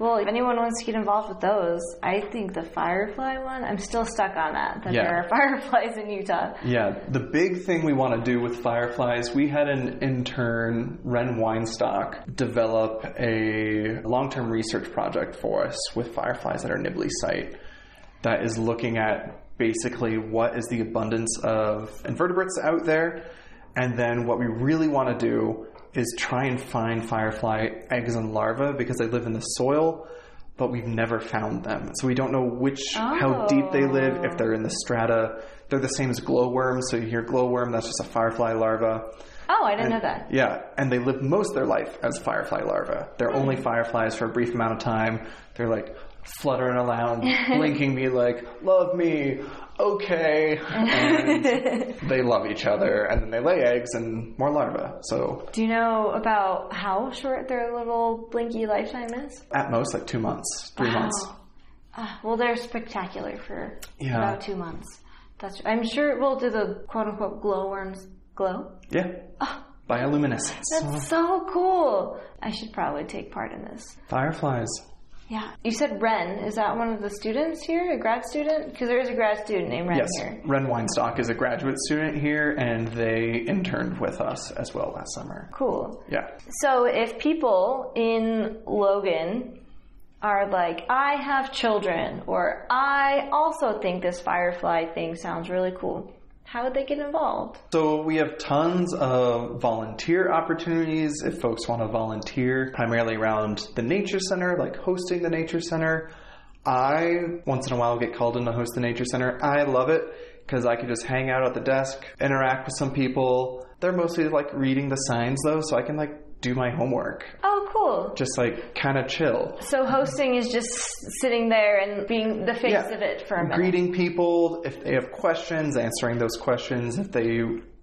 Well, if anyone wants to get involved with those, I think the firefly one, I'm still stuck on that, that Yeah. there are fireflies in Utah. Yeah, the big thing we want to do with Fireflies, we had an intern, Ren Weinstock, develop a long term research project for us with Fireflies at our Nibley site that is looking at basically what is the abundance of invertebrates out there. And then what we really want to do is try and find firefly eggs and larvae because they live in the soil, but we've never found them. So we don't know which how deep they live, if they're in the strata. They're the same as glowworms. So you hear glowworm, that's just a firefly larva. Oh, I didn't know that. Yeah, and they live most of their life as firefly larvae. They're hmm. only fireflies for a brief amount of time. They're like fluttering around, blinking me like, love me, okay. And they love each other, and then they lay eggs and more larvae. So Do you know about how short their little blinky lifetime is? at most, like two months, three months. Ah, well, they're spectacular for Yeah. about two months. That's. I'm sure. Well, do the quote unquote glowworms glow? Yeah. Bioluminescence. That's so cool. I should probably take part in this. Fireflies. Yeah. You said Ren. Is that one of the students here? A grad student? Because there is a grad student named Ren Yes, here. Ren Weinstock is a graduate student here, and they interned with us as well last summer. Cool. Yeah. So if people in Logan are like, I have children, or I also think this firefly thing sounds really cool, how would they get involved? So we have tons of volunteer opportunities if folks want to volunteer, primarily around the nature center, like hosting the nature center. I once in a while get called in to host the nature center. I love it because I can just hang out at the desk, interact with some people. They're mostly like reading the signs though, so I can like do my homework. Oh, cool. Just like kind of chill. So hosting is just sitting there and being the face Yeah. of it for a minute. greeting people if they have questions answering those questions if they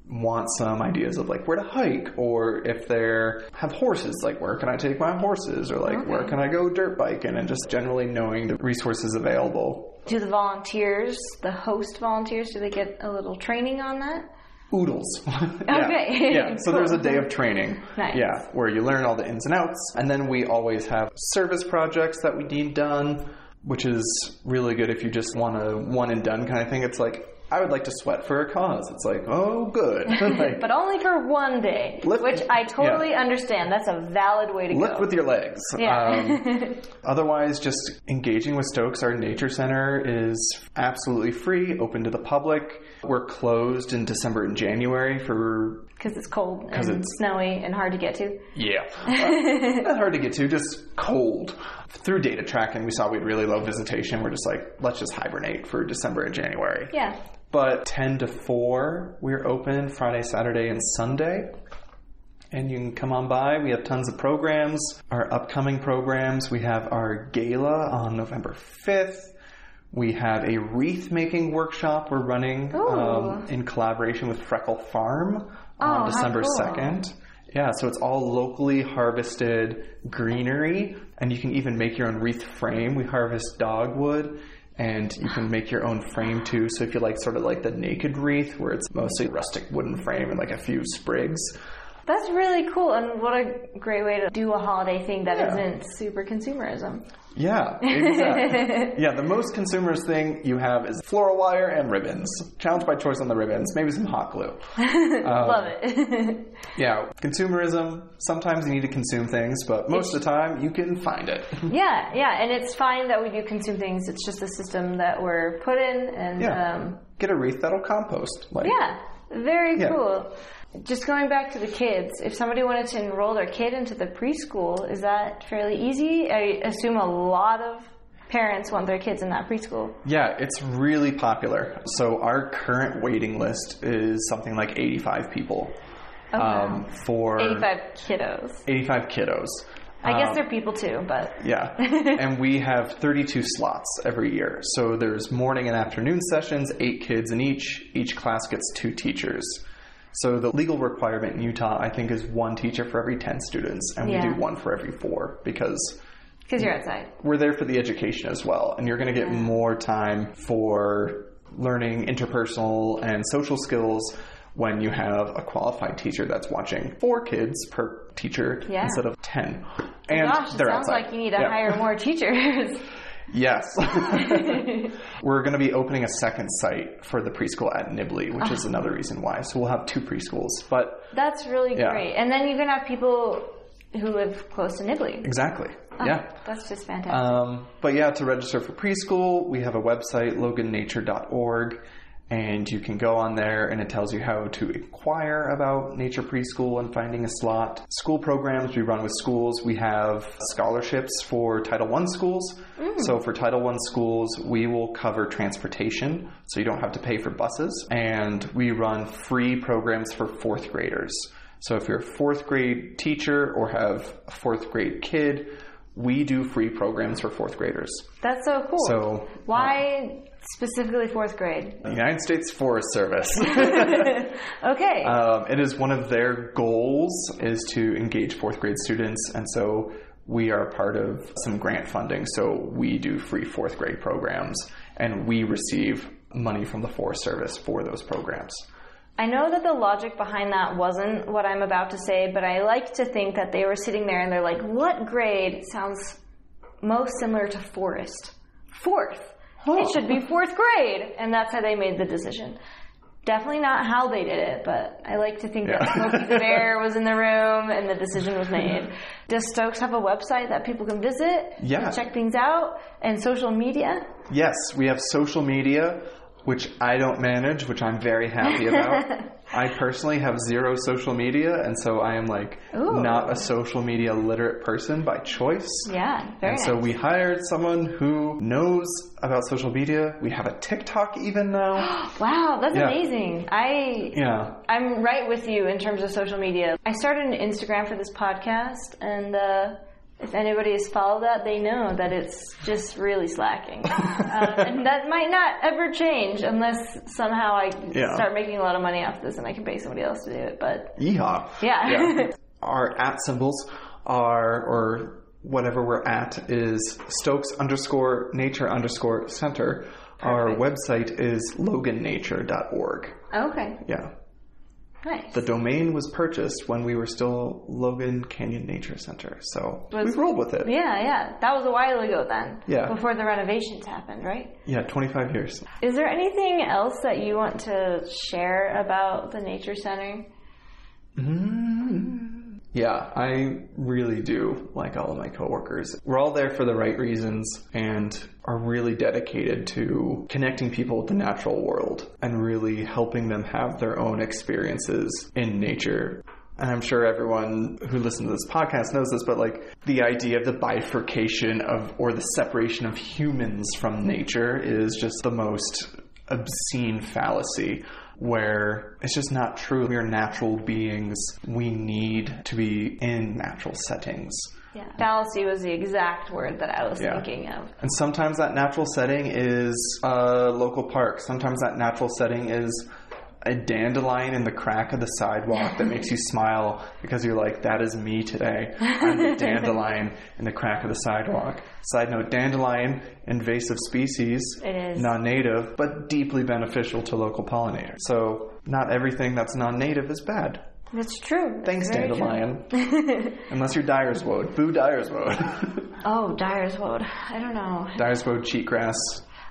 want some ideas of like where to hike or if they have horses like where can i take my horses or like where can i go dirt biking and just generally knowing the resources available Do the volunteers, the host volunteers, do they get a little training on that? Oodles. Okay. yeah so there's a day of training Nice. yeah where you learn all the ins and outs and then we always have service projects that we need done which is really good if you just want a one and done kind of thing it's like i would like to sweat for a cause it's like oh good like, But only for one day, Lift- which I totally understand. That's a valid way to lift go. Lift with your legs yeah. Um, otherwise just engaging with stokes our nature center is absolutely free open to the public we're closed in december and january for Because it's cold and it's- snowy and hard to get to. Yeah. Uh, not hard to get to, just cold. Through data tracking, we saw we had really low visitation. We're just like, let's just hibernate for December and January. Yeah. But 10 to 4, we're open Friday, Saturday, and Sunday. And you can come on by. We have tons of programs. Our upcoming programs, we have our gala on November 5th. We have a wreath making workshop we're running um, in collaboration with Freckle Farm Oh, on December cool. 2nd. Yeah, so it's all locally harvested greenery, and you can even make your own wreath frame. We harvest dogwood, and you can make your own frame too. So if you like sort of like the naked wreath, where it's mostly rustic wooden frame and like a few sprigs, That's really cool, and what a great way to do a holiday thing that Yeah. not super consumerism. Yeah, exactly. yeah, the most consumers thing you have is floral wire and ribbons. Challenge by choice on the ribbons, maybe some hot glue. Love it. Yeah, consumerism, sometimes you need to consume things, but most of the time you can find it. yeah, yeah, and it's fine that we do consume things. It's just a system that we're put in, and Yeah. um, Get a wreath that'll compost. Like, yeah, very Yeah. cool. Just going back to the kids, if somebody wanted to enroll their kid into the preschool, is that fairly easy? I assume a lot of parents want their kids in that preschool. Yeah, it's really popular. So our current waiting list is something like 85 people wow. um, for 85 kiddos. 85 kiddos. I guess Um, they're people too, but Yeah. and we have 32 slots every year. So there's morning and afternoon sessions, eight kids in each. Each class gets two teachers. So the legal requirement in Utah, I think, is one teacher for every 10 students, and Yeah. we do one for every four because because you're outside. we're there for the education as well. And you're going to get more time for learning interpersonal and social skills when you have a qualified teacher that's watching four kids per teacher Yeah. instead of 10. And Gosh, it sounds outside. like you need to Yeah. hire more teachers. Yes. We're going to be opening a second site for the preschool at Nibley, which Ah. is another reason why. So we'll have two preschools. But That's really Yeah. great. And then you can have people who live close to Nibley. exactly. Yeah. That's just fantastic. Um, but yeah, to register for preschool, we have a website, logannature.org, and you can go on there and it tells you how to inquire about nature preschool and finding a slot. School programs we run with schools, we have scholarships for Title I schools. Mm. So for Title I schools, we will cover transportation, so you don't have to pay for buses, and we run free programs for fourth graders. So if you're a fourth grade teacher or have a fourth grade kid, we do free programs for fourth graders. That's so cool. So Why specifically fourth grade? the United States Forest Service, Okay. um, it is one of their goals is to engage fourth grade students, and so we are part of some grant funding. So we do free fourth grade programs, and we receive money from the Forest Service for those programs. I know that the logic behind that wasn't what I'm about to say, but I like to think that they were sitting there and they're like, what grade sounds most similar to forest? Fourth. It should be fourth grade. And that's how they made the decision. Definitely not how they did it, but I like to think that Smokey the Bear was in the room and the decision was made. Does Stokes have a website that people can visit? Yeah. and Check things out? And social media? Yes, we have social media, which I don't manage, which I'm very happy about. I personally have zero social media, and so I am like Ooh. not a social media literate person by choice. Yeah, very And nice. so we hired someone who knows about social media. We have a TikTok even now. wow, that's Yeah. amazing. I yeah. I'm right with you in terms of social media. I started an Instagram for this podcast, and uh, if anybody has followed that, they know that it's just really slacking. uh, and that might not ever change unless somehow I Yeah. start making a lot of money off this and I can pay somebody else to do it. But Yeehaw. yeah. Our at symbols are, or whatever we're at, is Stokes underscore nature underscore center. Our website is logannature.org. okay, Yeah. Nice. The domain was purchased when we were still Logan Canyon Nature Center. So Was- we rolled with it. yeah, yeah. That was a while ago then. Yeah. Before the renovations happened, right? Yeah, 25 years. Is there anything else that you want to share about the Nature Center? Mm-hmm. Yeah, I really do like all of my coworkers. We're all there for the right reasons and are really dedicated to connecting people with the natural world and really helping them have their own experiences in nature. And I'm sure everyone who listens to this podcast knows this, but like the idea of the bifurcation of or the separation of humans from nature is just the most obscene fallacy where it's just not true. We are natural beings. We need to be in natural settings. Yeah. Fallacy was the exact word that I was Yeah. thinking of. And sometimes that natural setting is a local park. Sometimes that natural setting is a dandelion in the crack of the sidewalk that makes you smile because you're like, that is me today. I'm the dandelion in the crack of the sidewalk. Side note, dandelion, invasive species, non-native, but deeply beneficial to local pollinators. So not everything that's non-native is bad. That's true. Thanks, Very true. Dandelion. Unless you're Dyer's woad. Boo Dyer's woad. Oh, Dyerswood. I don't know. Dyer's woad, cheatgrass,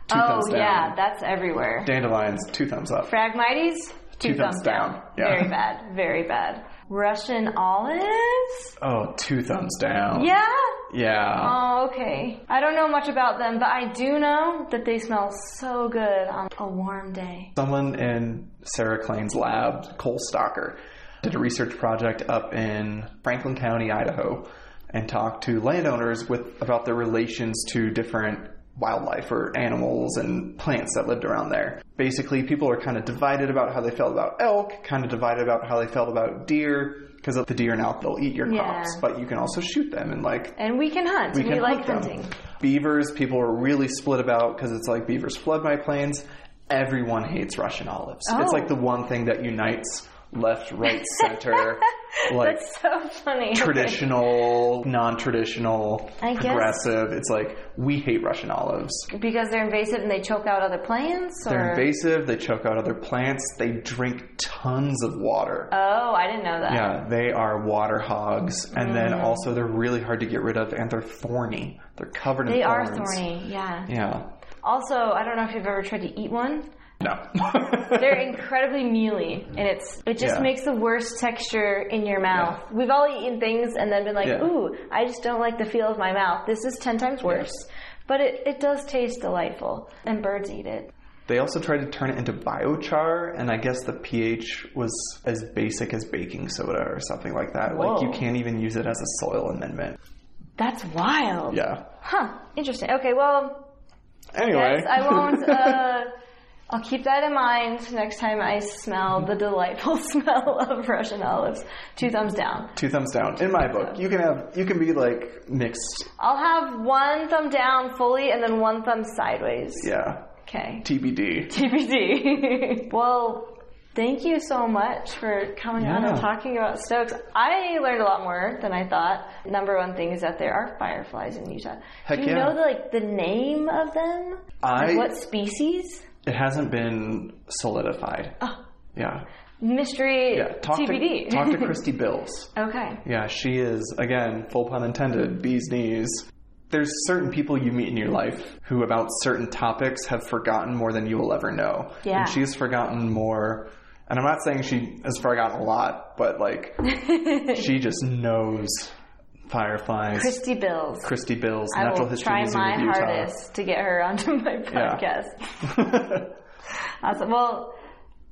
two oh, thumbs down. yeah, that's everywhere. Dandelions, two thumbs up. Phragmites, two, Two thumbs down. Yeah. Very bad. Very bad. Russian olives? Oh, two thumbs down. Yeah? Yeah. Oh, okay. I don't know much about them, but I do know that they smell so good on a warm day. Someone in Sarah Klein's lab, Cole Stalker, did a research project up in Franklin County, Idaho, and talked to landowners with about their relations to different wildlife or animals and plants that lived around there. Basically, people are kind of divided about how they felt about elk, kind of divided about how they felt about deer, because the deer and elk they'll eat your Yeah. crops, but you can also shoot them and like And we can hunt. We, can like hunt them. hunting. Beavers, people are really split about because it's like beavers flood my plains. Everyone hates Russian olives. It's Oh. like the one thing that unites left, right, center, like That's so funny. traditional, non-traditional, I guess- progressive. It's like we hate Russian olives. Because they're invasive and they choke out other plants? They're invasive. They choke out other plants. They drink tons of water. Oh, I didn't know that. Yeah, they are water hogs, and then Mm. also they're really hard to get rid of, and they're thorny. They're covered in They are thorny, yeah. Yeah. Also, I don't know if you've ever tried to eat one. No. They're incredibly mealy, and it's it just Yeah. makes the worst texture in your mouth. We've all eaten things and then been like, Yeah. "Ooh, I just don't like the feel of my mouth. This is ten times worse." But it, it does taste delightful, and birds eat it. They also tried to turn it into biochar, and I guess the pH was as basic as baking soda or something like that. Like you can't even use it as a soil amendment. That's wild. Yeah. Huh. Interesting. Okay. Well, Anyway. yes, I won't. Uh, I'll keep that in mind next time I smell the delightful smell of Russian olives. Two thumbs down. Two thumbs down. In my book, you can have you can be like mixed. I'll have one thumb down fully and then one thumb sideways. Yeah. Okay. TBD. TBD. well, thank you so much for coming on and talking about Stokes. I learned a lot more than I thought. Number one thing is that there are fireflies in Utah. Heck Do you yeah. know the, like the name of them? I Like, what species? It hasn't been solidified. Oh. Yeah. Mystery Yeah. Talk TBD. to talk to Christy Bills. okay. Yeah, she is again, full pun intended, bee's knees. There's certain people you meet in your life who about certain topics have forgotten more than you will ever know. Yeah. And she's forgotten more and I'm not saying she has forgotten a lot, but like she just knows fireflies. Christy Bills. Christy Bills, I Natural will History try Museum my of Utah. hardest to get her onto my Yeah. podcast. Awesome. Well,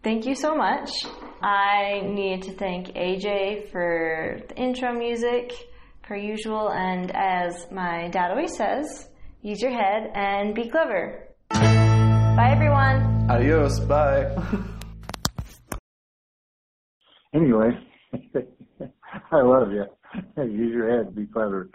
thank you so much. I need to thank AJ for the intro music, per usual, and as my dad always says, use your head and be clever. Bye, everyone. Adios, bye. Anyway, I love you. Use your head, be clever.